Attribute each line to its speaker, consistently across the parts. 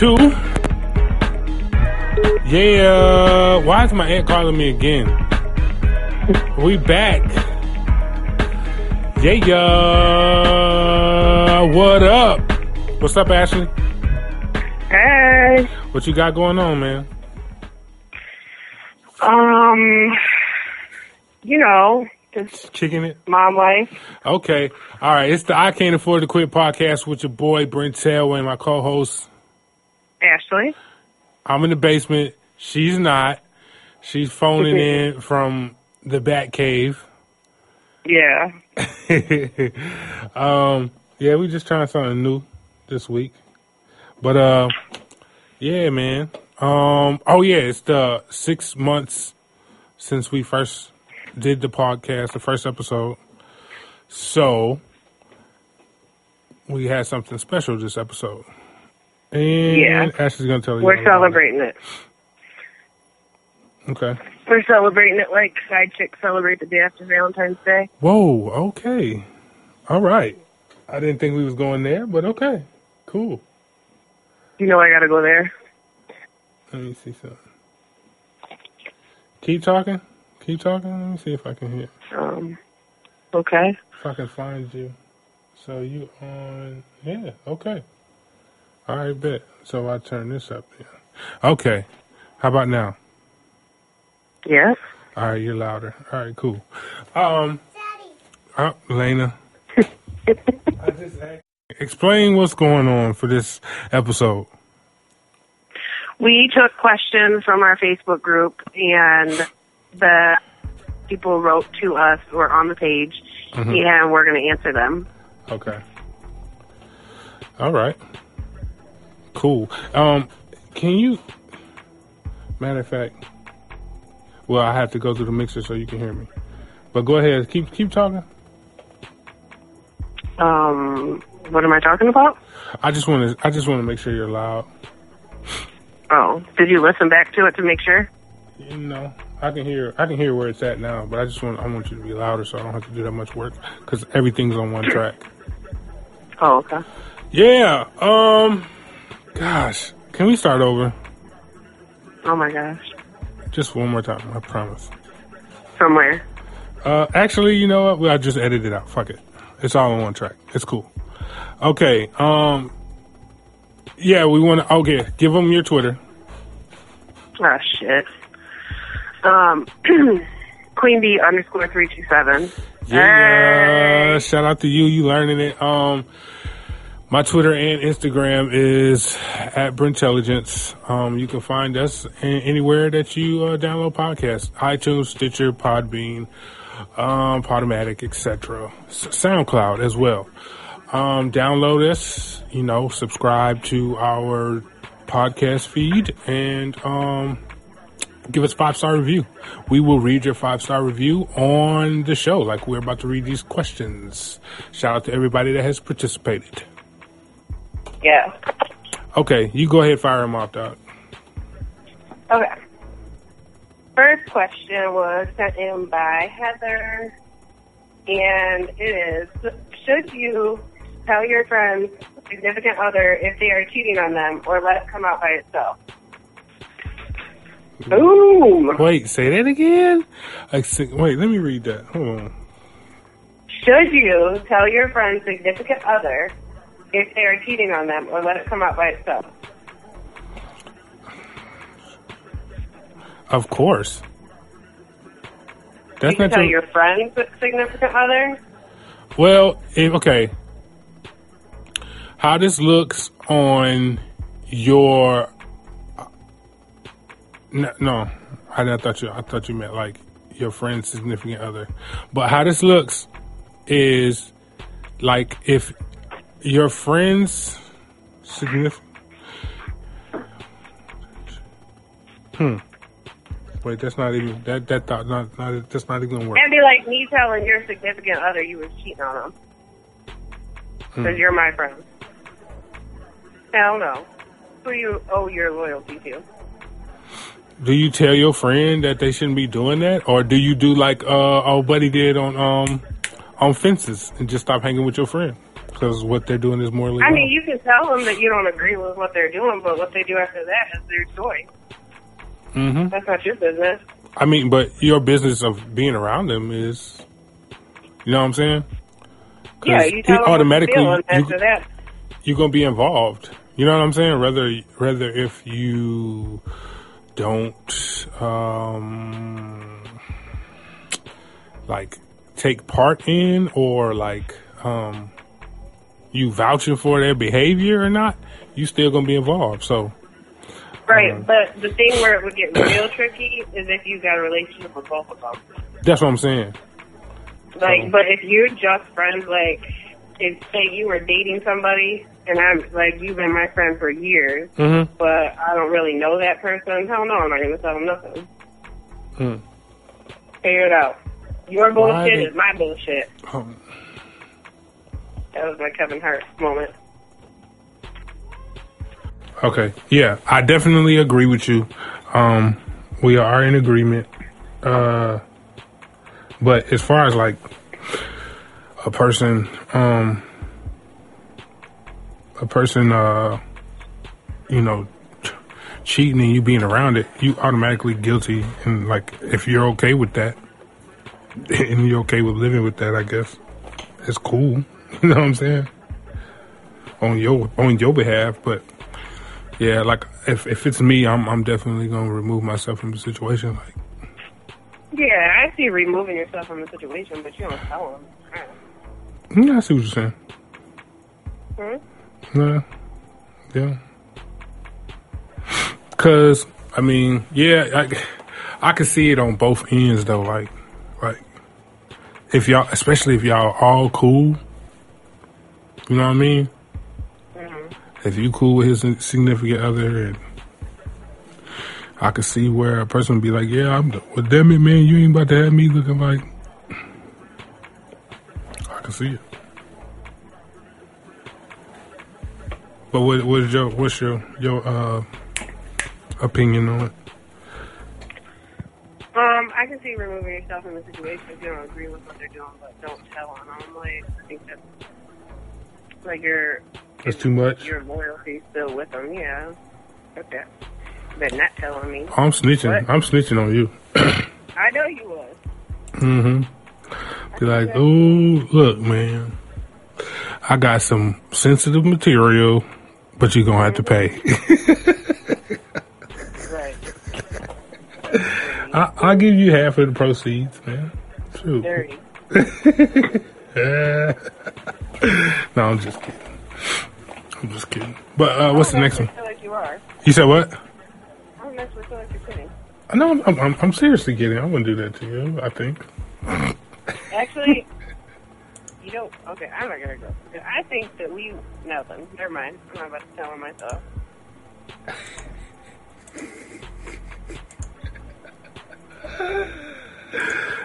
Speaker 1: two. Yeah, why is my aunt calling me again? We back. Yeah, yeah. What up? What's up, Ashley?
Speaker 2: Hey.
Speaker 1: What you got going on, man?
Speaker 2: Um, you know, just
Speaker 1: Kicking it?
Speaker 2: mom life.
Speaker 1: Okay. All right. It's the I Can't Afford to Quit podcast with your boy, Brent Taylor, and my co host.
Speaker 2: Ashley.
Speaker 1: I'm in the basement. She's not. She's phoning in from the Bat Cave.
Speaker 2: Yeah.
Speaker 1: um, yeah, we just trying something new this week. But uh, yeah, man. Um, oh yeah, it's the six months since we first did the podcast, the first episode. So we had something special this episode. And
Speaker 2: Yeah.
Speaker 1: Ashley's gonna tell you.
Speaker 2: We're
Speaker 1: about it.
Speaker 2: celebrating it.
Speaker 1: Okay.
Speaker 2: We're celebrating it like side chicks celebrate the day after Valentine's Day.
Speaker 1: Whoa. Okay. All right. I didn't think we was going there, but okay. Cool.
Speaker 2: You know I gotta go there.
Speaker 1: Let me see something. Keep talking. Keep talking. Let me see if I can hear.
Speaker 2: Um, okay.
Speaker 1: If I can find you. So you on? Yeah. Okay. All right. Bet. So I turn this up. Yeah. Okay. How about now?
Speaker 2: Yes.
Speaker 1: All right. You're louder. All right. Cool. Um. Oh, Lena. I just asked- explain what's going on for this episode.
Speaker 2: We took questions from our Facebook group and the people wrote to us or on the page and we're gonna answer them.
Speaker 1: Okay. All right. Cool. Um, can you? Matter of fact, well, I have to go to the mixer so you can hear me. But go ahead. Keep keep talking.
Speaker 2: Um, what am I talking about?
Speaker 1: I just want to. I just want to make sure you're loud.
Speaker 2: Oh, did you listen back to it to make sure?
Speaker 1: You know, I can hear. I can hear where it's at now. But I just want. I want you to be louder so I don't have to do that much work because everything's on one track.
Speaker 2: Oh, okay.
Speaker 1: Yeah. Um. Gosh, can we start over?
Speaker 2: Oh my gosh.
Speaker 1: Just one more time. I promise.
Speaker 2: Somewhere.
Speaker 1: Uh, actually, you know what? Well, I just edited it out. Fuck it. It's all on one track. It's cool. Okay. Um. Yeah, we want to. Okay, give them your Twitter.
Speaker 2: Oh shit. Um, Queen Bee underscore three two seven.
Speaker 1: Yeah. Shout out to you. You learning it. Um. My Twitter and Instagram is at Brintelligence. Um, you can find us anywhere that you uh, download podcasts: iTunes, Stitcher, Podbean, um, Podomatic, etc. SoundCloud as well. Um, download us. You know, subscribe to our podcast feed and um, give us five star review. We will read your five star review on the show, like we're about to read these questions. Shout out to everybody that has participated.
Speaker 2: Yeah.
Speaker 1: Okay, you go ahead, fire him off, dog.
Speaker 2: Okay. First question was sent in by Heather, and it is: Should you tell your friend's significant other if they are cheating on them, or let it come out by itself? Boom.
Speaker 1: Wait, say that again. Like, si- wait, let me read that. Hold on.
Speaker 2: Should you tell your friend's significant other if they are cheating on them, or let it come out by itself?
Speaker 1: Of course. That's
Speaker 2: you can
Speaker 1: not
Speaker 2: tell
Speaker 1: your,
Speaker 2: your friend's significant other.
Speaker 1: Well, if, okay. How this looks on your no, no, I, I thought you I thought you meant like your friend's significant other. But how this looks is like if your friend's significant Hmm. Wait, that's not even that that thought not not that's not even gonna work.
Speaker 2: It'd be like me telling your significant other you was cheating on them. Because you're my friend. Hell no. Who you owe your loyalty to?
Speaker 1: Do you tell your friend that they shouldn't be doing that, or do you do like uh old buddy did on um on fences and just stop hanging with your friend? Because what they're doing is morally
Speaker 2: I
Speaker 1: wrong.
Speaker 2: mean, you can tell them that you don't agree with what they're doing, but what they do after that is their choice.
Speaker 1: hmm
Speaker 2: That's not your business.
Speaker 1: I mean, but your business of being around them is, you know what I'm saying?
Speaker 2: Yeah, you tell
Speaker 1: automatically
Speaker 2: what to feel, and
Speaker 1: you,
Speaker 2: after that,
Speaker 1: you're gonna be involved. You know what I'm saying? Rather, whether if you don't um like take part in or like um you vouching for their behavior or not, you still gonna be involved. So
Speaker 2: right.
Speaker 1: Um,
Speaker 2: but the thing where it would get real tricky is if you got a relationship with both of them.
Speaker 1: that's what I'm saying.
Speaker 2: Like,
Speaker 1: So-
Speaker 2: but if you're just friends, like, if say you were dating somebody and I'm like you've been my friend for years,
Speaker 1: hmm
Speaker 2: but I don't really know that person. Hell no, I'm not gonna tell them nothing.
Speaker 1: Hmm.
Speaker 2: Figure it out. Your bullshit
Speaker 1: they-
Speaker 2: is my bullshit.
Speaker 1: Um,
Speaker 2: That was my Kevin Hart moment.
Speaker 1: Okay. Yeah, I definitely agree with you. Um, we are in agreement. Uh, but as far as like a person, um, a person, uh, you know, ch- cheating and you being around it, you automatically guilty. And like, if you're okay with that, and you're okay with living with that, I guess it's cool. You know what I'm saying? On your on your behalf, but yeah, like if if it's me, I'm I'm definitely gonna remove myself from the situation. Like,
Speaker 2: Yeah, I see removing yourself from the situation, but you don't tell them.
Speaker 1: yeah, I see what you're saying.
Speaker 2: Hmm?
Speaker 1: Yeah, yeah. Cause I mean, yeah, I I can see it on both ends though. Like, like if y'all, especially if y'all all cool, you know what I mean. If you cool with his significant other, and I could see where a person would be like, "Yeah, I'm well, damn it, man, you ain't about to have me looking like." I can see it. But what what's your what's your your uh opinion on it?
Speaker 2: Um, I can see removing yourself from the situation if you don't agree with what they're doing, but don't tell on them. Like, I think that's like your
Speaker 1: That's too much.
Speaker 2: your loyalty still with them. Yeah, okay. But not telling me.
Speaker 1: I'm snitching.
Speaker 2: What?
Speaker 1: I'm snitching on you.
Speaker 2: I know you was.
Speaker 1: Mm-hmm. Be like, oh, look, man, I got some sensitive material, but you're gonna have to pay.
Speaker 2: Right.
Speaker 1: I, I'll give you half of the proceeds, man. Shoot.
Speaker 2: Dirty.
Speaker 1: Yeah. no, I'm just kidding. I'm just kidding. But uh, what's the next one?
Speaker 2: feel like you are.
Speaker 1: You said what?
Speaker 2: I don't actually feel like you're kidding.
Speaker 1: No, I'm, I'm, I'm seriously kidding. I wouldn't do that to you. I think.
Speaker 2: Actually, you don't. Okay, I'm not gonna go. I think that we. Nothing. Never mind. I'm not about to tell him myself.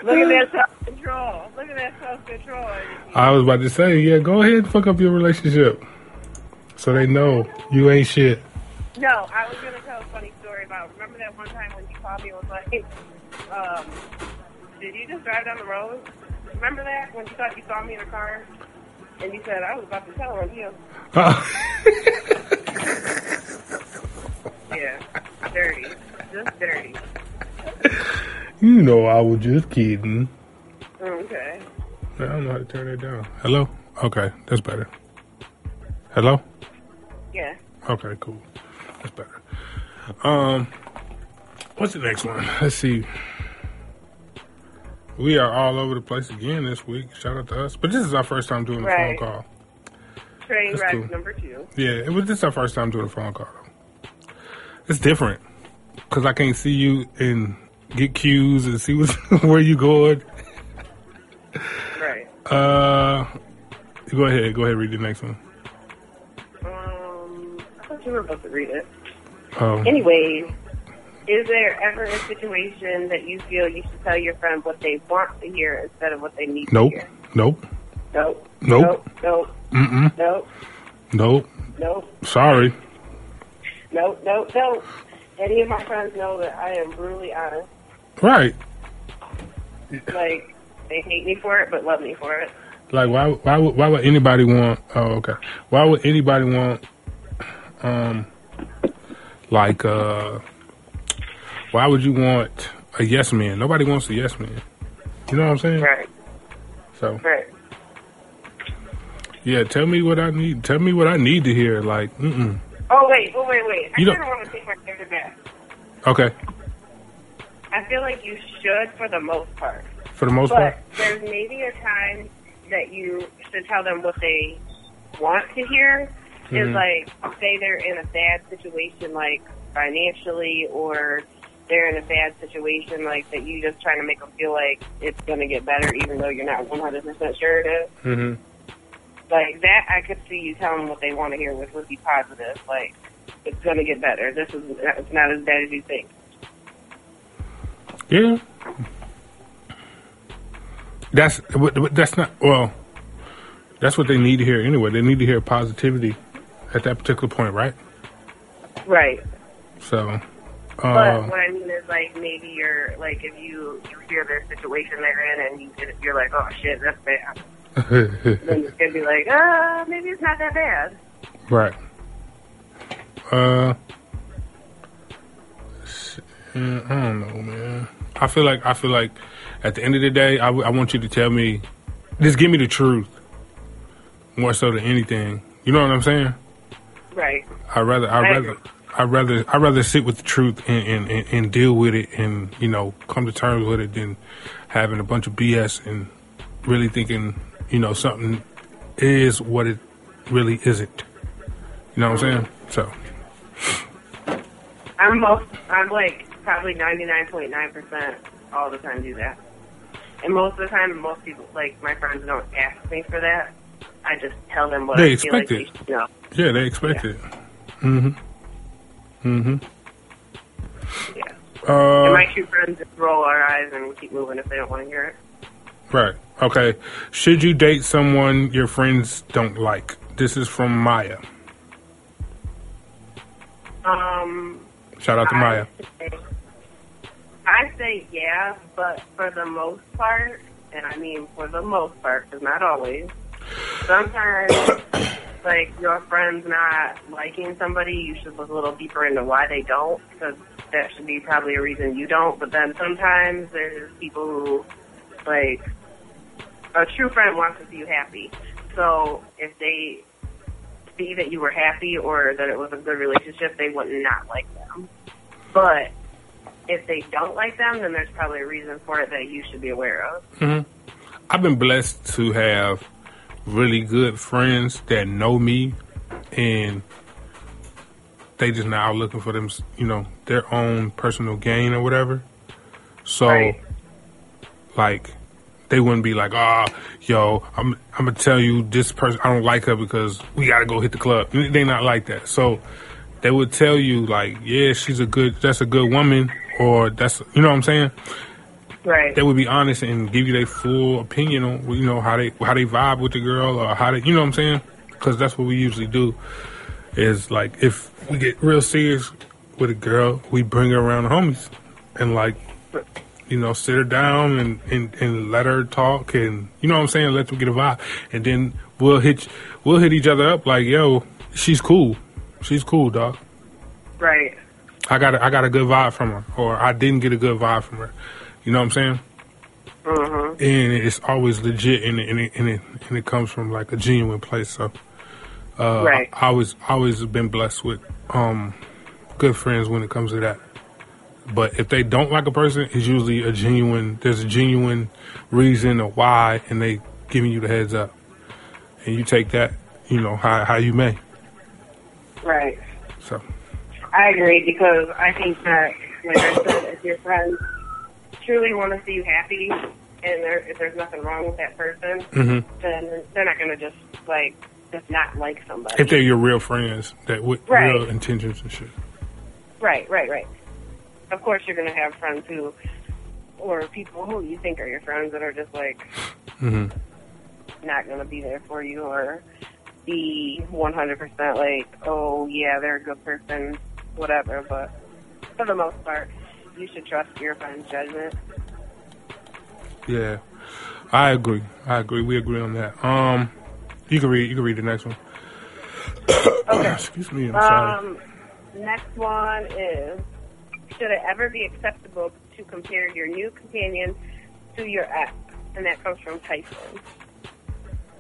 Speaker 2: Look at that control. Look at that self control.
Speaker 1: I was about to say, yeah, go ahead and fuck up your relationship, so they know you ain't shit.
Speaker 2: No, I was gonna tell a funny story about. Remember that one time when you called me and was like, um, "Did you just drive down the road?" Remember that when you thought you saw me in a car, and you said I was about to tell on you. Yeah, dirty, just dirty.
Speaker 1: you know, I was just kidding.
Speaker 2: Okay.
Speaker 1: I don't know how to turn it down. Hello? Okay, that's better. Hello?
Speaker 2: Yeah.
Speaker 1: Okay, cool. That's better. Um, what's the next one? Let's see. We are all over the place again this week. Shout out to us. But this is our first time doing a phone call.
Speaker 2: Train
Speaker 1: That's cool.
Speaker 2: number two.
Speaker 1: Yeah, it was this our first time doing a phone call. Though. It's different because I can't see you and get cues and see what's, where you going.
Speaker 2: Right.
Speaker 1: Uh, go ahead. Go ahead. Read the next one.
Speaker 2: Um, I thought you were about to read it.
Speaker 1: Um,
Speaker 2: Anyways, is there ever a situation that you feel you should tell your friend what they want to hear instead of what they need
Speaker 1: nope.
Speaker 2: to hear?
Speaker 1: Nope.
Speaker 2: Nope.
Speaker 1: Nope.
Speaker 2: Nope.
Speaker 1: Mm-mm.
Speaker 2: Nope.
Speaker 1: Nope.
Speaker 2: Nope.
Speaker 1: Sorry.
Speaker 2: Nope. Nope. Nope. Any of my friends know that I am brutally honest.
Speaker 1: Right.
Speaker 2: Like, they hate me for it, but love me for it.
Speaker 1: like why why would why would anybody want? Oh, okay. Why would anybody want? Um, like uh, why would you want a yes man? Nobody wants a yes man. You know what I'm saying?
Speaker 2: Right.
Speaker 1: So
Speaker 2: Right.
Speaker 1: yeah, tell me what I need. Tell me what I need to hear. Like, mm
Speaker 2: Oh wait, oh wait, wait. I
Speaker 1: You don't-
Speaker 2: kind of want to take my answer back.
Speaker 1: okay,
Speaker 2: I feel like you should for the most part.
Speaker 1: For the most part.
Speaker 2: But there's maybe a time that you should tell them what they want to hear. Is
Speaker 1: Mhm.
Speaker 2: like, say they're in a bad situation, like financially, or they're in a bad situation, like that you just trying to make them feel like it's going to get better, even though you're not 100% sure it is.
Speaker 1: hmm
Speaker 2: Like that, I could see you telling them what they want to hear, which would be positive. Like, it's going to get better. This is it's not as bad as you think.
Speaker 1: Yeah. That's that's not well. That's what they need to hear anyway. They need to hear positivity at that particular point, right?
Speaker 2: Right.
Speaker 1: So,
Speaker 2: But
Speaker 1: uh,
Speaker 2: what I mean is like maybe you're like if you you hear their situation they're in and you you're like oh shit that's bad then it's gonna be like uh maybe it's not that bad.
Speaker 1: right. Uh, uh, I don't know, man. I feel like I feel like at the end of the day, I, w- I want you to tell me, just give me the truth, more so than anything. You know what I'm saying?
Speaker 2: Right.
Speaker 1: I rather I
Speaker 2: I
Speaker 1: rather
Speaker 2: agree.
Speaker 1: I rather I rather sit with the truth and, and, and, and deal with it and you know come to terms with it than having a bunch of BS and really thinking you know something is what it really isn't. You know what I'm saying? So
Speaker 2: I'm most I'm like probably ninety nine point nine percent all the time do that. And most of the time most people like my friends don't ask me for that. I just tell them what
Speaker 1: They
Speaker 2: I feel like
Speaker 1: expect
Speaker 2: they know.
Speaker 1: yeah, they expect it. Mm-hmm. Mm-hmm.
Speaker 2: Yeah.
Speaker 1: Uh,
Speaker 2: and my two friends just roll our eyes and keep moving if they don't want to hear it.
Speaker 1: Right. Okay. Should you date someone your friends don't like? This is from Maya.
Speaker 2: Um
Speaker 1: Shout out to Maya.
Speaker 2: Say, I say yeah, but for the most part, and I mean for the most part, because not always. Sometimes, like your friend's not liking somebody, you should look a little deeper into why they don't, because that should be probably a reason you don't. But then sometimes there's people who, like, a true friend wants to see you happy. So if they see that you were happy or that it was a good relationship, they would not like them. But if they don't like them, then there's probably a reason for it that you should be aware of.
Speaker 1: hmm I've been blessed to have really good friends that know me and they just now looking for them, you know, their own personal gain or whatever. So,
Speaker 2: Right.
Speaker 1: like, they wouldn't be like, "Ah, yo, I'm I'm gonna tell you this person I don't like her because we gotta go hit the club." They not like that. So, they would tell you like, "Yeah, she's a good, that's a good woman," or "That's," you know what I'm saying?
Speaker 2: Right.
Speaker 1: they would be honest and give you their full opinion on you know how they how they vibe with the girl or how they you know what I'm saying because that's what we usually do is like if we get real serious with a girl we bring her around the homies and like you know sit her down and, and and let her talk and you know what I'm saying let them get a vibe and then we'll hit we'll hit each other up like yo she's cool she's cool dog
Speaker 2: Right.
Speaker 1: I got a, I got a good vibe from her or I didn't get a good vibe from her you know what I'm saying
Speaker 2: hmm
Speaker 1: and it's always legit and it, and it, and it, and it comes from like a genuine place. So, uh,
Speaker 2: Right.
Speaker 1: I, I always always been blessed with um, good friends when it comes to that. But if they don't like a person, it's usually a genuine. There's a genuine reason or why, and they giving you the heads up, and you take that, you know, how how you may.
Speaker 2: Right.
Speaker 1: So,
Speaker 2: I agree because I think that, like I said, if your friends truly want to see you happy and there, if there's nothing wrong with that person,
Speaker 1: hmm
Speaker 2: then they're not going to just, like, just not like somebody.
Speaker 1: if they're your real friends, that with
Speaker 2: Right.
Speaker 1: real intentions and shit.
Speaker 2: Right, right, right. Of course, you're going to have friends who, or people who you think are your friends that are just like
Speaker 1: mm-hmm.
Speaker 2: not going to be there for you or be 100% like, oh yeah, they're a good person, whatever. But for the most part, you should trust your friend's judgment.
Speaker 1: Yeah. I agree. I agree. We agree on that. Um, you can read. You can read the next one.
Speaker 2: Okay.
Speaker 1: Excuse me. I'm sorry.
Speaker 2: Um, next one is: Should it ever be acceptable to compare your new companion to your ex? And that comes from Tyson.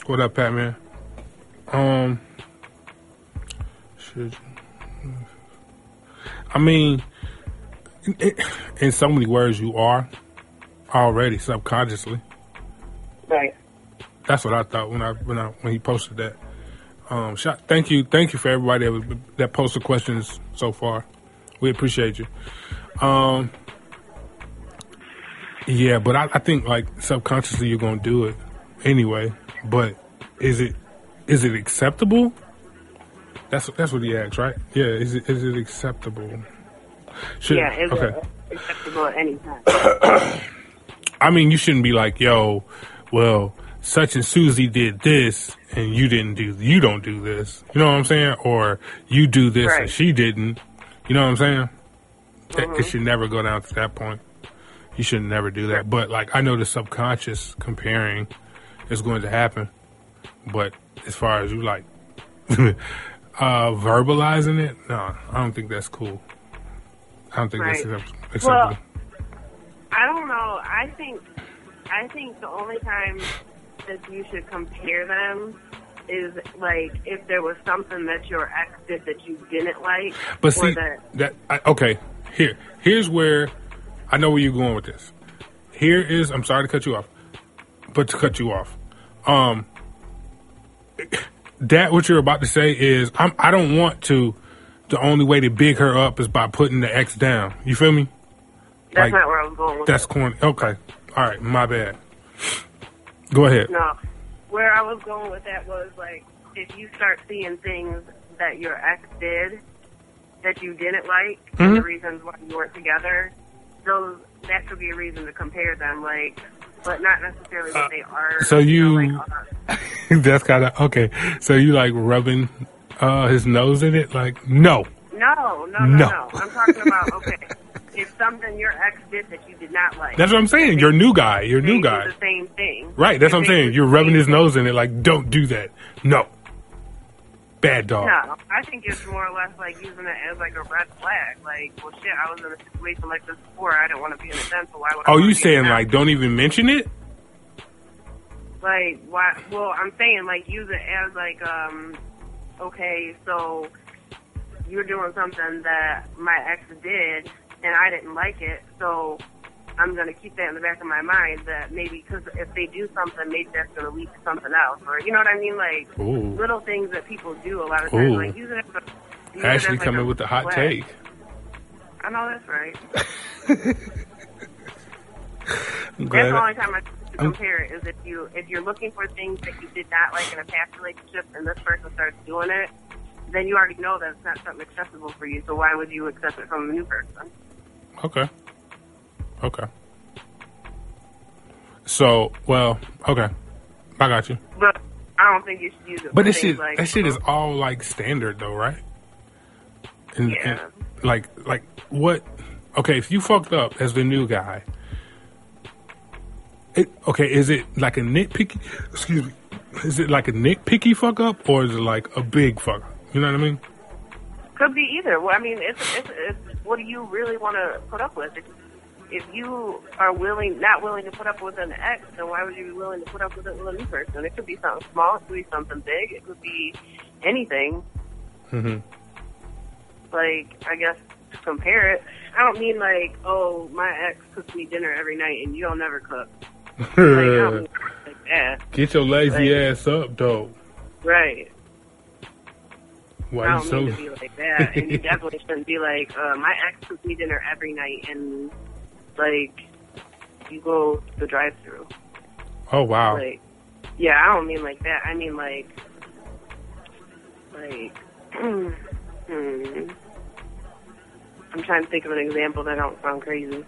Speaker 1: What up, Pac Man? Um, should? I mean, in, in so many words, you are already subconsciously.
Speaker 2: Right.
Speaker 1: That's what I thought when I when I when he posted that. Um, shot, thank you, thank you for everybody that was, that posted questions so far. We appreciate you. Um, yeah, but I, I think like subconsciously you're gonna do it anyway. But is it is it acceptable? That's that's what he asked, right? Yeah, is it is it acceptable? Should,
Speaker 2: Yeah, is
Speaker 1: okay.
Speaker 2: it acceptable at any time?
Speaker 1: I mean, you shouldn't be like, yo, well, such and Susie did this and you didn't do, you don't do this. You know what I'm saying? Or you do this and she didn't. You know what I'm saying? It-
Speaker 2: Mm-hmm.
Speaker 1: It should never go down to that point. You should never do that. But like, I know the subconscious comparing is going to happen. But as far as you like, uh, verbalizing it, no, I don't think that's cool. I don't think that's
Speaker 2: Right.
Speaker 1: accept- acceptable.
Speaker 2: I don't know. I think I think the only time that you should compare them is like if there was something that your ex did that you didn't like,
Speaker 1: But see,
Speaker 2: that
Speaker 1: that I, okay. Here, here's where I know where you're going with this. Here is, I'm sorry to cut you off, but to cut you off, um, that what you're about to say is, I'm, I don't want to. The only way to big her up is by putting the X down. You feel me?
Speaker 2: that's
Speaker 1: like,
Speaker 2: not where I was going with
Speaker 1: That's
Speaker 2: it.
Speaker 1: corny. Okay, all right, my bad. Go ahead.
Speaker 2: No, where I was going with that was like if you start seeing things that your ex did that you didn't like, and the
Speaker 1: Mhm.
Speaker 2: reasons why you weren't together, those that could be a reason to compare them. Like, but not necessarily what they are.
Speaker 1: Uh, so you-
Speaker 2: like, uh,
Speaker 1: That's kind of okay. So you like rubbing uh, his nose in it? Like, no.
Speaker 2: No, no, no,
Speaker 1: No.
Speaker 2: no. I'm talking about okay. If something your ex did that you did not like,
Speaker 1: That's what I'm saying. You're new guy.
Speaker 2: They
Speaker 1: new guy.
Speaker 2: the same thing.
Speaker 1: Right, that's what I'm saying. You're rubbing his nose in it like, don't do that. No. Bad dog.
Speaker 2: No, I think it's more or less like using it as like a red flag. Like, well, shit, I was in a situation like this before. I didn't want to be in a den, so why would I?
Speaker 1: Oh, you saying like, don't even mention it?
Speaker 2: Like why? Well, I'm saying like use it as like um, okay, so you're doing something that my ex did, and I didn't like it, so I'm gonna keep that in the back of my mind that maybe because if they do something, maybe that's gonna lead to something else, or you know what I mean? Like
Speaker 1: Ooh.
Speaker 2: little things that people do a lot of times,
Speaker 1: Ooh.
Speaker 2: like use it as a use it
Speaker 1: Ashley
Speaker 2: as, like,
Speaker 1: coming
Speaker 2: a
Speaker 1: with the hot take.
Speaker 2: I know that's right.
Speaker 1: I'm
Speaker 2: That's the only time I to compare it is if you if you're looking for things that you did not like in a past relationship and this person starts doing it, then you already know that it's not something acceptable for you. So why would you accept it from a new person?
Speaker 1: Okay. Okay. So, well, okay. I got you.
Speaker 2: But I don't think you should use it.
Speaker 1: But
Speaker 2: this
Speaker 1: shit,
Speaker 2: like,
Speaker 1: that shit is uh-huh. all like standard though, right? And,
Speaker 2: Yeah.
Speaker 1: and, like, like what? Okay, if you fucked up as the new guy, it, okay, is it like a nitpicky? Excuse me. Is it like a nitpicky fuck up, or is it like a big fuck up? You know what I mean?
Speaker 2: Could be either. Well, I mean, it's, it's, it's what do you really want to put up with? If, if you are willing, not willing to put up with an ex, then why would you be willing to put up with it with a new person? It could be something small. It could be something big. It could be anything.
Speaker 1: hmm
Speaker 2: like I guess to compare it. I don't mean like, oh, my ex cooks me dinner every night and you don't never cook. Like, I don't mean like that.
Speaker 1: Get your lazy
Speaker 2: Like-
Speaker 1: ass up, though.
Speaker 2: Right.
Speaker 1: Why
Speaker 2: I
Speaker 1: you
Speaker 2: don't
Speaker 1: so?
Speaker 2: mean to be like that. And you definitely shouldn't be like, uh, my ex cooks me dinner every night and like you go to the drive through.
Speaker 1: oh wow.
Speaker 2: Like yeah, I don't mean like that. I mean like like hmm. I'm trying to think of an example that don't sound crazy.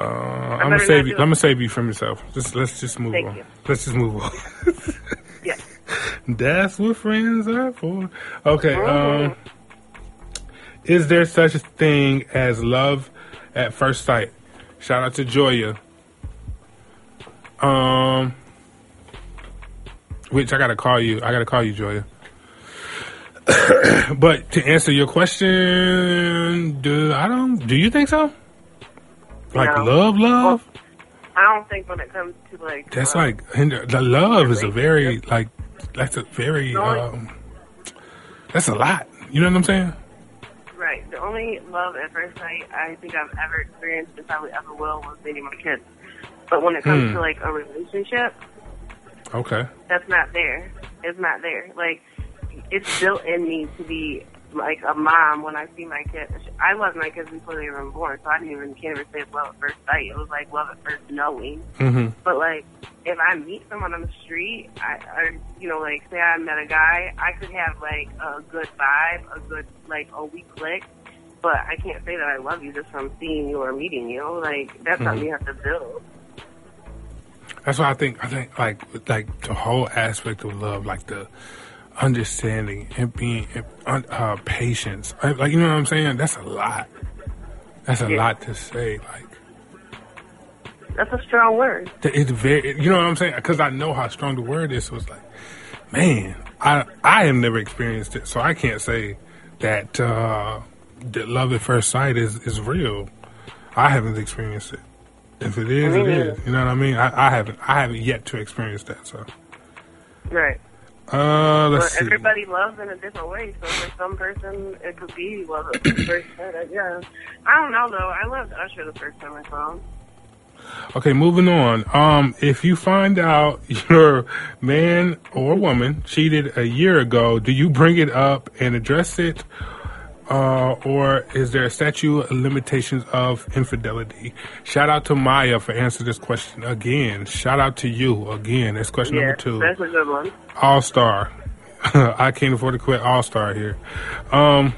Speaker 1: Uh, I'm gonna save you. I'm gonna save you from yourself. Just let's just move
Speaker 2: Thank
Speaker 1: on.
Speaker 2: you.
Speaker 1: Let's just move on.
Speaker 2: Yeah.
Speaker 1: That's what friends are for. Okay.
Speaker 2: Mhm.
Speaker 1: Um, is there such a thing as love at first sight? Shout out to Joya. Um, which I gotta call you. I gotta call you, Joya. but to answer your question, do I don't? Do you think so? Like
Speaker 2: No.
Speaker 1: love, love.
Speaker 2: I don't think when it comes to like
Speaker 1: That's
Speaker 2: uh,
Speaker 1: like hinder- the love is a very like that's a very um, that's a lot. You know what I'm saying?
Speaker 2: right. The only love at first sight I think I've ever experienced and probably ever will was dating my kids. But when it comes
Speaker 1: Hmm.
Speaker 2: to like a relationship,
Speaker 1: Okay.
Speaker 2: that's not there. It's not there. Like it's built in me to be like a mom when I see my kids. I love my kids before they were even born, so I didn't even can't even say it's love at first sight. It was like love at first knowing.
Speaker 1: hmm
Speaker 2: But like, if I meet someone on the street, I, or you know, like say I met a guy, I could have like a good vibe, a good like, a we click, but I can't say that I love you just from seeing you or meeting you. Like that's something you have to build.
Speaker 1: That's why I think I think like like the whole aspect of love, like the understanding and being uh, patience. Like you know what I'm saying? That's a lot. That's a
Speaker 2: Yeah.
Speaker 1: lot to say. Like
Speaker 2: That's a strong word.
Speaker 1: it's very. You know what I'm saying? Because I know how strong the word is. So it's like, man, I I have never experienced it, so I can't say that uh, that love at first sight is is real. I haven't experienced it. If it is, it is. You know what I mean? I, I haven't. I haven't yet to experience that. So,
Speaker 2: Right.
Speaker 1: Uh,
Speaker 2: But
Speaker 1: see.
Speaker 2: everybody loves in a different way. So for some person, it could be love at first sight. I guess. I don't know though. I loved Usher the first time I saw him.
Speaker 1: Okay, moving on. Um, if you find out your man or woman cheated a year ago, do you bring it up and address it? Uh, or is there a statute of limitations of infidelity? Shout out to Maya for answering this question again. Shout out to you again. That's question
Speaker 2: Yeah,
Speaker 1: number two.
Speaker 2: that's a good one.
Speaker 1: All star. I can't afford to quit all star here. Um,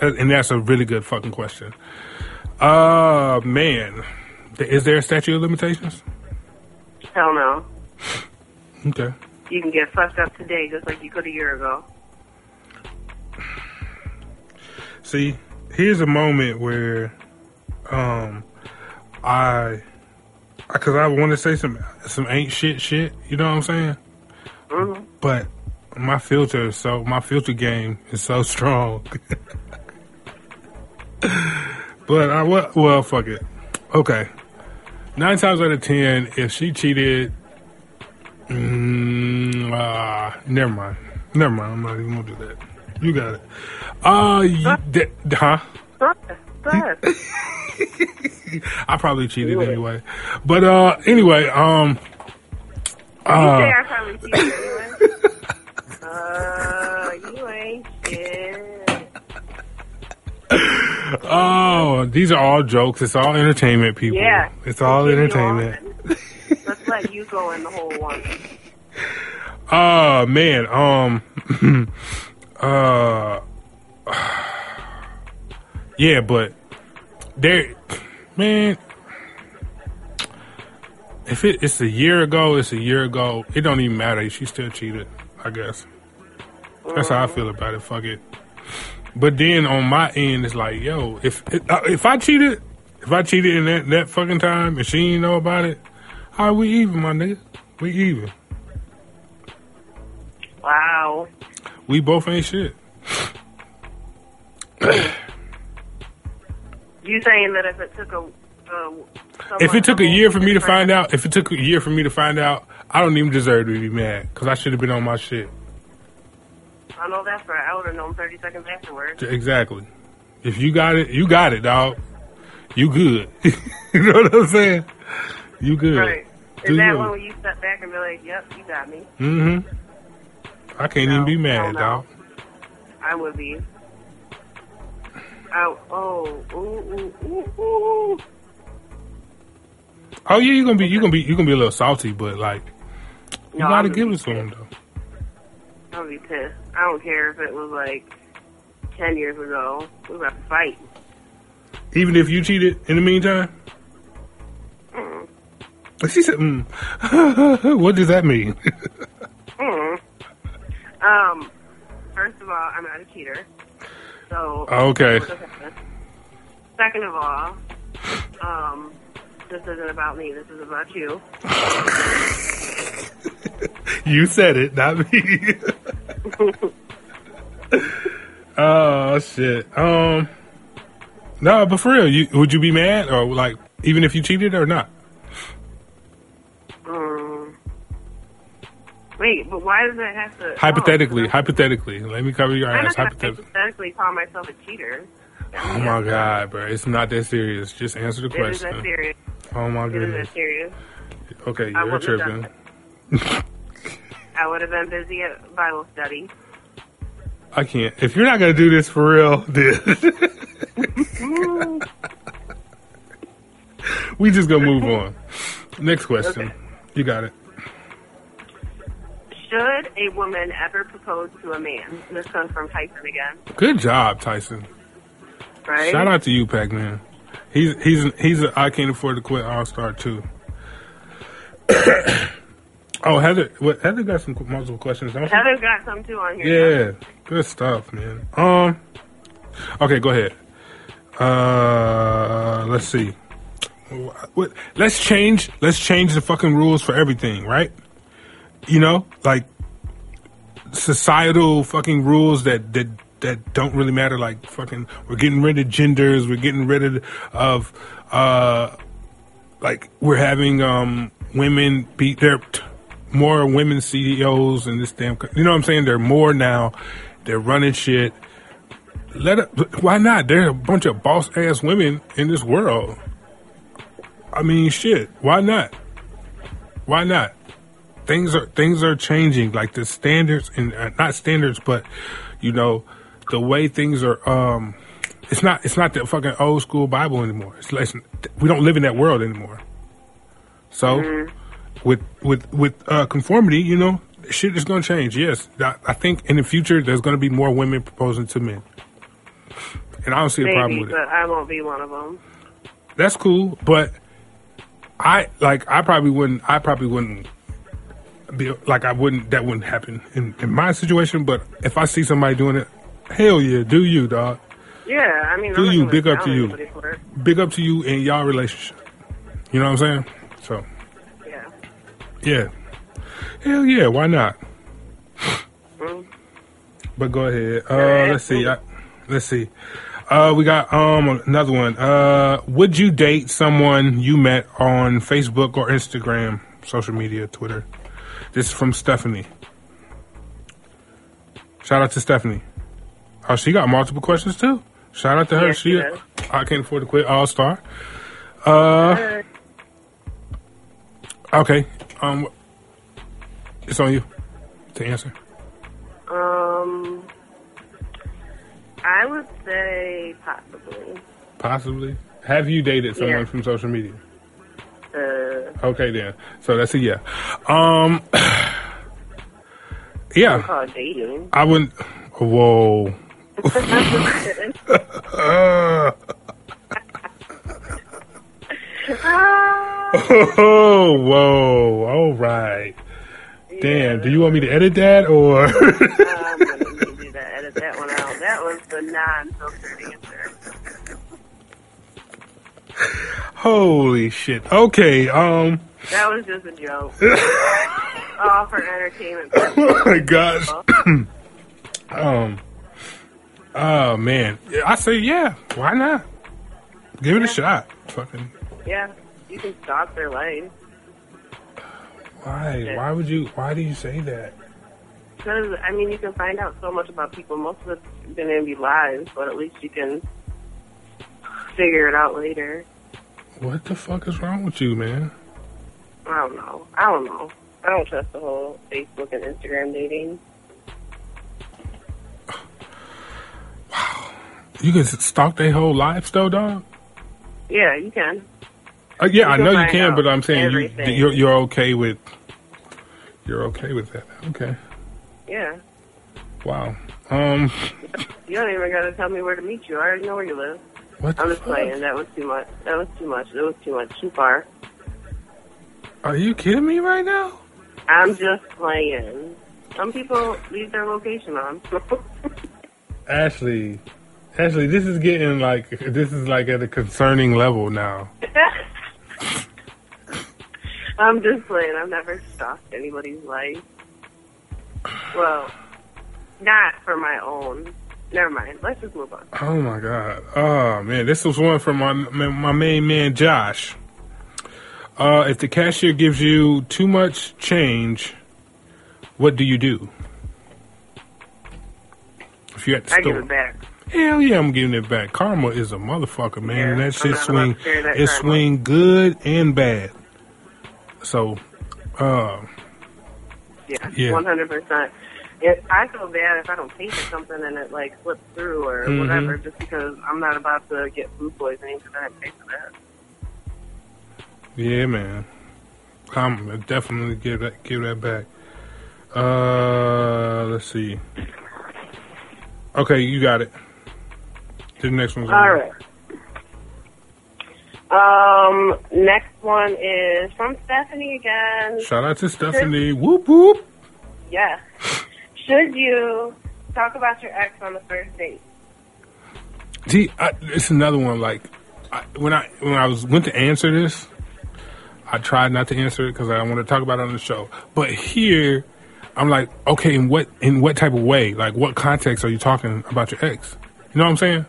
Speaker 1: and that's a really good fucking question. Uh, man, is there a statute of limitations?
Speaker 2: Hell no.
Speaker 1: Okay.
Speaker 2: You can get fucked up today just like you could a year ago.
Speaker 1: See, here's a moment where, um, I, because I want to say some some ain't shit shit. You know what I'm saying?
Speaker 2: hmm
Speaker 1: But my filter, is so my filter game is so strong. but I well, well, fuck it. Okay, nine times out of ten, if she cheated, mm, uh, never mind, never mind. I'm not even gonna do that. You got it. Uh, you, that, huh? I probably cheated anyway. But uh, anyway, um,
Speaker 2: You
Speaker 1: uh,
Speaker 2: say I probably cheated anyway. Uh, you ain't shit.
Speaker 1: Oh, these are all jokes. It's all entertainment, people.
Speaker 2: Yeah.
Speaker 1: It's all entertainment.
Speaker 2: Let's let you go in the whole one.
Speaker 1: Oh man, um, uh, yeah, but there, man, if it, it's a year ago, it's a year ago. It don't even matter. She still cheated. I guess that's how I feel about it. Fuck it. But then on my end, it's like, yo, if uh, if I cheated, if I cheated in that that fucking time and she didn't know about it, all right, we even, my nigga. We even.
Speaker 2: Wow.
Speaker 1: We both ain't shit.
Speaker 2: You saying that if it took a, uh,
Speaker 1: If it took a year for me to find out, if it took a year for me to find out, I don't even deserve to be mad because I should have been on my shit.
Speaker 2: I know that's right. I would have known 30 seconds afterwards.
Speaker 1: Exactly. If you got it, you got it, dog. You good. you know what I'm saying? You good.
Speaker 2: Right.
Speaker 1: Do
Speaker 2: Is that one where you step back and be like, yep, you got me?
Speaker 1: Mm-hmm. I can't even be mad,
Speaker 2: no.
Speaker 1: dog.
Speaker 2: I would be. Oh, oh, ooh, ooh, ooh, ooh.
Speaker 1: Oh yeah, you gonna be you gonna be you gonna be a little salty, but like you
Speaker 2: No,
Speaker 1: gotta give it to him though.
Speaker 2: I'll be pissed. I don't care if it was like 10 years ago. We were about to fight.
Speaker 1: Even if you cheated in the meantime.
Speaker 2: Mm.
Speaker 1: She said, mm. "What does that mean?"
Speaker 2: Mm. Um, first of all, I'm not a cheater. So,
Speaker 1: Okay.
Speaker 2: Second of all, um, this isn't about me. This is about you.
Speaker 1: You said it, not me. oh shit. Um. No, but for real, you would you be mad or like even if you cheated or not?
Speaker 2: Um, wait, but why does it have to?
Speaker 1: Hypothetically,
Speaker 2: oh,
Speaker 1: hypothetically, let me cover your ass. Hypothetically.
Speaker 2: hypothetically call myself a cheater.
Speaker 1: Oh my god, bro, it's not that serious. Just answer the question.
Speaker 2: It is that
Speaker 1: question.
Speaker 2: serious.
Speaker 1: Oh my
Speaker 2: It is
Speaker 1: goodness.
Speaker 2: that serious.
Speaker 1: Okay, you're tripping.
Speaker 2: I would have been busy at Bible study.
Speaker 1: I can't. If you're not gonna do this for real, then we just gonna move on. Next question.
Speaker 2: Okay.
Speaker 1: You got it.
Speaker 2: Should a woman ever propose to a man? This comes from Tyson again,
Speaker 1: Good job, Tyson.
Speaker 2: right?
Speaker 1: Shout out to you, Pac Man. He's he's he's a I can't afford to quit All Star too. oh, Heather, what, Heather got some multiple questions. Don't she?
Speaker 2: Heather's got some too on here.
Speaker 1: Yeah, good stuff, man. Um, okay, go ahead. Uh, let's see. What, let's change. Let's change the fucking rules for everything, right? You know, like societal fucking rules that that that don't really matter. Like fucking, we're getting rid of genders. We're getting rid of of uh, like we're having um women be there. More women CEOs and this damn. You know what I'm saying? They're more now. They're running shit. Let it. Why not? There are a bunch of boss ass women in this world. I mean, shit. Why not? Why not? Things are things are changing. Like the standards and uh, not standards, but you know the way things are. Um, it's not it's not the fucking old school Bible anymore. It's. We don't live in that world anymore. So with with with uh, conformity, you know, shit is going to change. Yes, I, I think in the future there's going to be more women proposing to men, and I don't see a problem with it.
Speaker 2: but I won't be one of them.
Speaker 1: That's cool, but I like I probably wouldn't. I probably wouldn't be like I wouldn't. That wouldn't happen in in my situation. But if I see somebody doing it, hell yeah, do you, dog?
Speaker 2: Yeah, I mean,
Speaker 1: Do
Speaker 2: I'm
Speaker 1: you, big up to you.
Speaker 2: it.
Speaker 1: Big up to you and y'all relationship. You know what I'm saying? So.
Speaker 2: Yeah,
Speaker 1: hell yeah, why not?
Speaker 2: Mm.
Speaker 1: But go ahead. Uh, let's see. I, let's see. Uh, we got um another one. Uh, would you date someone you met on Facebook or Instagram, social media, Twitter? This is from Stephanie. Shout out to Stephanie. Oh, she got multiple questions too. Shout out to her.
Speaker 2: Yes,
Speaker 1: she. I can't afford to quit. All star. Uh, okay. Um, it's on you to answer.
Speaker 2: Um, I would say possibly.
Speaker 1: Possibly. Have you dated someone
Speaker 2: Yeah.
Speaker 1: from social media?
Speaker 2: Uh,
Speaker 1: Okay, then. So that's a yeah. Um, yeah,
Speaker 2: dating.
Speaker 1: I wouldn't. Whoa. Uh, oh, whoa. All right. Damn. Do you want me to edit that or?
Speaker 2: I'm gonna need you to edit that one out. That was the non-filtered answer.
Speaker 1: Holy shit. Okay. Um.
Speaker 2: That was just a joke. All for entertainment.
Speaker 1: Oh my gosh. um. Oh man. I say yeah. Why not? Give it a shot. Fucking.
Speaker 2: Yeah, you can stalk their life.
Speaker 1: Why? Why would you? Why do you say that?
Speaker 2: Because, I mean, you can find out so much about people. Most of it's going to be lies, but at least you can figure it out later.
Speaker 1: What the fuck is wrong with you, man?
Speaker 2: I don't know. I don't know. I don't trust the whole Facebook and Instagram dating. Wow.
Speaker 1: You can stalk their whole lives, though, dog.
Speaker 2: Yeah, you can.
Speaker 1: Uh, yeah, I know you can, but I'm saying you, you're you're okay with you're okay with that. Okay.
Speaker 2: Yeah.
Speaker 1: Wow. Um.
Speaker 2: You don't even got to tell me where to meet you. I already know where you live.
Speaker 1: What
Speaker 2: I'm just
Speaker 1: fuck?
Speaker 2: playing. That was too much. That was too much. It was too much. Too far.
Speaker 1: Are you kidding me right now?
Speaker 2: I'm just playing. Some people leave their location on.
Speaker 1: Ashley, Ashley, this is getting like this is like at a concerning level now.
Speaker 2: I'm just playing. I've never stalked anybody's life. Well, not for my own. Never mind. Let's just move on.
Speaker 1: Oh my god. Oh man, this was one from my my main man Josh. Uh, if the cashier gives you too much change, what do you do? If you're at the
Speaker 2: I
Speaker 1: store,
Speaker 2: give it back.
Speaker 1: hell yeah, I'm giving it back. Karma is a motherfucker, man.
Speaker 2: Yeah,
Speaker 1: and that shit swing,
Speaker 2: about to carry that
Speaker 1: it
Speaker 2: karma.
Speaker 1: swing good and bad. So, uh,
Speaker 2: Yeah,
Speaker 1: Yeah.
Speaker 2: one hundred percent. If I feel bad if I don't pay for something and it like slips through or
Speaker 1: Mhm.
Speaker 2: whatever, just because I'm not about to get food poisoning because I didn't pay for that.
Speaker 1: yeah, man. I'm definitely give that give that back. Uh, let's see. Okay, you got it. The next one's
Speaker 2: All right. Um, next one is from Stephanie again.
Speaker 1: Shout out to Stephanie. Whoop whoop.
Speaker 2: Yeah. Should you talk about your ex on the first date?
Speaker 1: See, I, it's another one. Like I, when I when I was went to answer this, I tried not to answer it because I want to talk about it on the show. But here, I'm like, okay, in what in what type of way? Like, what context are you talking about your ex? You know what I'm saying?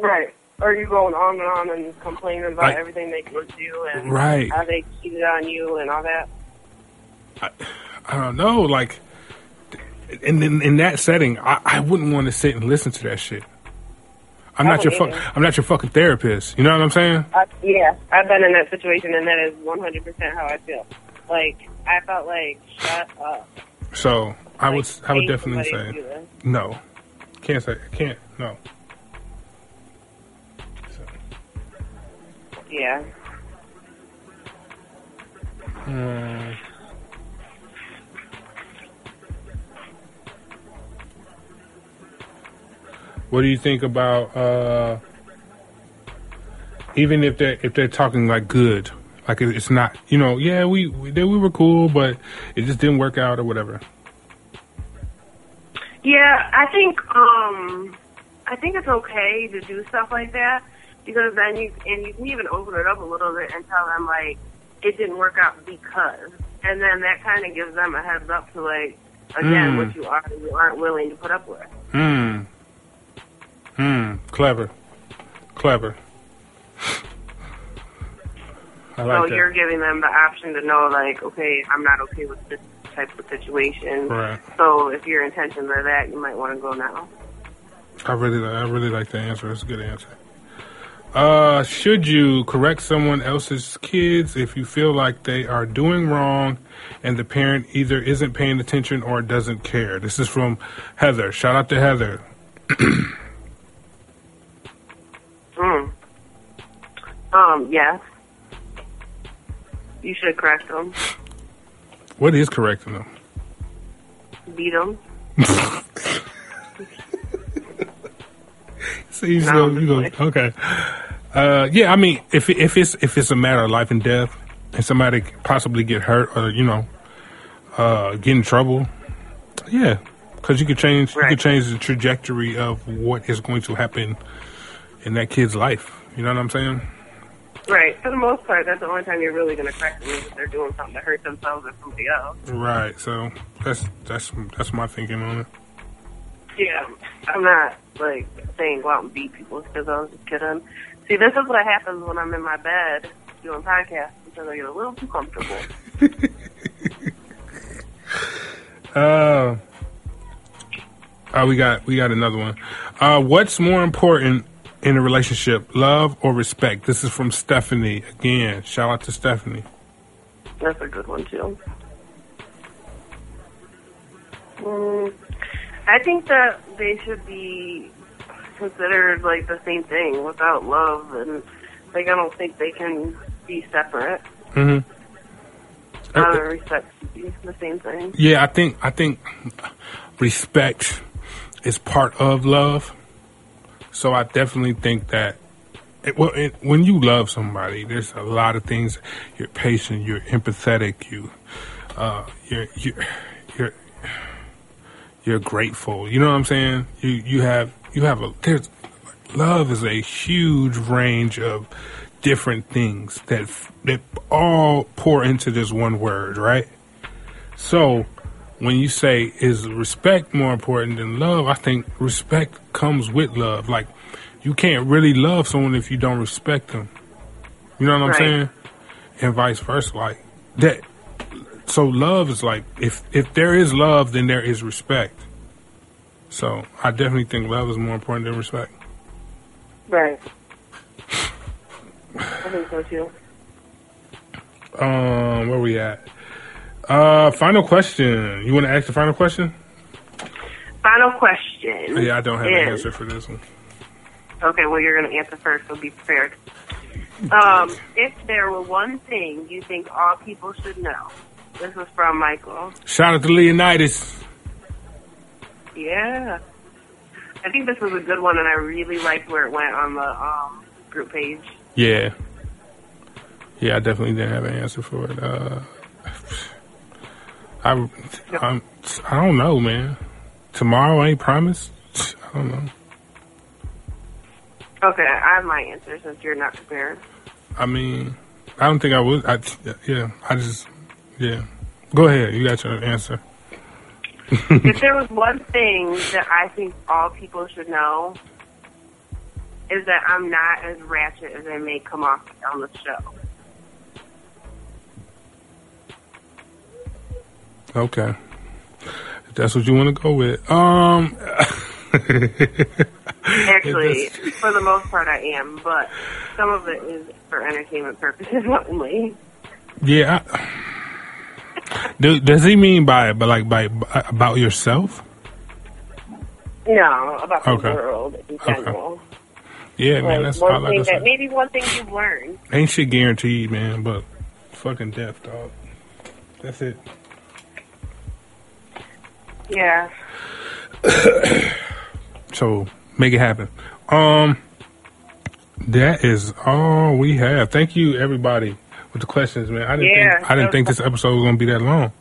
Speaker 2: Right. Or you going on and on and complaining about
Speaker 1: Like-
Speaker 2: everything they could do and
Speaker 1: Right.
Speaker 2: how they cheated on you and all that?
Speaker 1: I don't know. Like, and in, in that setting, I, I wouldn't want to sit and listen to that shit. I'm not your fuck. I'm not your fucking therapist. You know what I'm saying?
Speaker 2: Uh, yeah, I've been in that situation, and that is 100% how I feel. Like, I felt like, shut up.
Speaker 1: So I would. I would definitely say no. Can't say. Can't. No.
Speaker 2: Yeah.
Speaker 1: mm. What do you think about uh, even if they if they're talking like good, like it's not you know yeah we we, they, we were cool but it just didn't work out or whatever.
Speaker 2: Yeah, I think, um, I think it's okay to do stuff like that because then you, and you can even open it up a little bit and tell them, like, it didn't work out because. And then that kind of gives them a heads up to, like, again,
Speaker 1: Mm.
Speaker 2: what you are you aren't willing to put up with.
Speaker 1: Hmm. Hmm. Clever. Clever. I like
Speaker 2: so
Speaker 1: that.
Speaker 2: you're giving them the option to know, like, okay, I'm not okay with this type of situation.
Speaker 1: Right.
Speaker 2: So if your intentions are that, you might want to go now.
Speaker 1: I really, I really like the answer. It's a good answer. Uh, should you correct someone else's kids if you feel like they are doing wrong and the parent either isn't paying attention or doesn't care? This is from Heather. Shout out to Heather.
Speaker 2: Mm. Um, yes. You should correct them,
Speaker 1: What is correcting them?
Speaker 2: beat them. No,
Speaker 1: you go, okay. Uh, yeah, I mean, if if it's if it's a matter of life and death, and somebody possibly get hurt or you know, uh, get in trouble, yeah, because you could change you could change the trajectory of what is going to happen in that kid's life. You know what I'm saying?
Speaker 2: Right. For the most part, that's the only time you're really going to correct them is if they're doing something to hurt themselves or somebody else.
Speaker 1: Right. So that's that's that's my thinking on it.
Speaker 2: Yeah. I'm not, like, saying go out and beat people because I was just kidding. See, this is what happens when I'm in my bed doing podcasts because I get a little too comfortable.
Speaker 1: Uh, oh, we got we got another one. Uh, what's more important in a relationship, love or respect? This is from Stephanie again. Shout out to Stephanie.
Speaker 2: That's a good one, too. Mm, I think that they should be considered like the same thing without love, and like I don't think they can be separate.
Speaker 1: Mm-hmm.
Speaker 2: And respect be the same thing.
Speaker 1: Yeah, I think I think respect is part of love. So I definitely think that it, well, it, when you love somebody, there's a lot of things. You're patient. You're empathetic. You, uh, you're you're you're you're grateful. You know what I'm saying? You you have you have a there's love is a huge range of different things that that all pour into this one word, right? So when you say is respect more important than love, I think respect comes with love. Like you can't really love someone if you don't respect them. You know what I'm
Speaker 2: Right.
Speaker 1: saying? And vice versa. Like that. So love is like if if there is love, then there is respect. So I definitely think love is more important than respect.
Speaker 2: Right. I think so too.
Speaker 1: Um, where we at? Uh, final question. You want to ask the final question?
Speaker 2: Final question.
Speaker 1: Yeah, I don't have an answer for this one.
Speaker 2: Okay, well, you're going to answer first, so be prepared. Um, if there were one thing you think all people should know, this was from Michael.
Speaker 1: Shout out to Leonidas.
Speaker 2: Yeah. I think this was a good one, and I really liked where it went on the um, group page.
Speaker 1: Yeah. Yeah, I definitely didn't have an answer for it. Uh, I, I'm, I don't know, man. Tomorrow ain't promised. I don't know.
Speaker 2: Okay, I have my answer since you're not prepared.
Speaker 1: I mean, I don't think I would. I, yeah, I just, yeah. Go ahead. You got your answer.
Speaker 2: if there was one thing that I think all people should know, is that I'm not as ratchet as I may come off on the show.
Speaker 1: Okay. If that's what you want to go with. Um.
Speaker 2: Actually, for the most part, I am, but some of it is for entertainment purposes only.
Speaker 1: Yeah. I, do, does he mean by but like by, about yourself?
Speaker 2: No, about the world in general.
Speaker 1: Yeah, man. That's
Speaker 2: one
Speaker 1: all like
Speaker 2: that maybe one thing you've learned.
Speaker 1: Ain't shit guaranteed, man. But fucking death, dog. That's it.
Speaker 2: Yeah.
Speaker 1: So make it happen. Um, that is all we have. Thank you, everybody, with the questions, man. I didn't
Speaker 2: Yeah,
Speaker 1: think I didn't think this episode was gonna be that long,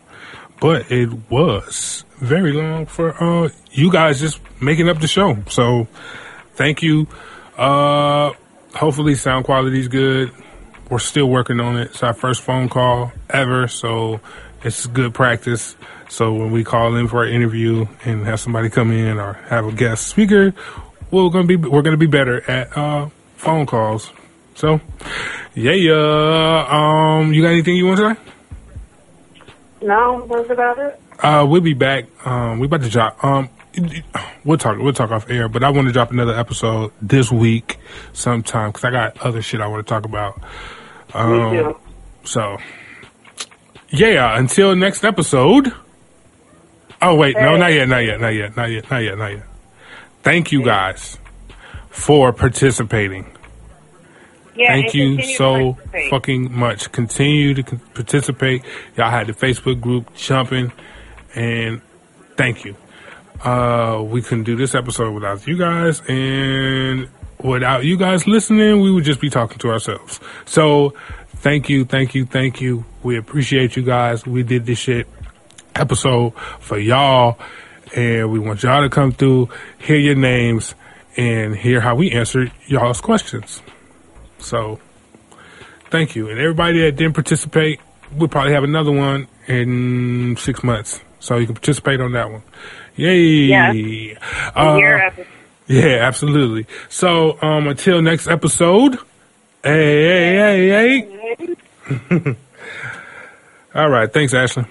Speaker 1: but it was very long for uh you guys just making up the show. So thank you. Uh, hopefully sound quality is good. We're still working on it. It's our first phone call ever, so it's good practice. So when we call in for an interview and have somebody come in or have a guest speaker, we're gonna be we're gonna be better at uh, phone calls. So yeah, yeah. Um, you got anything you want to say?
Speaker 2: No, that's about it.
Speaker 1: Uh, we'll be back. Um, we about to drop. Um, we'll talk. We'll talk off air. But I want to drop another episode this week sometime because I got other shit I want to talk about. Um,
Speaker 2: Me too.
Speaker 1: So, yeah. Until next episode. Oh wait, no, not yet, not yet, not yet, not yet, not yet, not yet. Thank you guys for participating.
Speaker 2: Yeah,
Speaker 1: Thank you so fucking much. Continue to participate. Y'all had the Facebook group jumping, and thank you. Uh, we couldn't do this episode without you guys, and without you guys listening, we would just be talking to ourselves. So, thank you, thank you, thank you. We appreciate you guys. We did this shit episode for y'all, and we want y'all to come through, hear your names, and hear how we answer y'all's questions. So, thank you. And everybody that didn't participate, we'll probably have another one in six months. So you can participate on that one. Yay.
Speaker 2: Yeah.
Speaker 1: Uh, yeah, absolutely. So, um, until next episode, hey, hey, hey, hey. All right. Thanks, Ashley.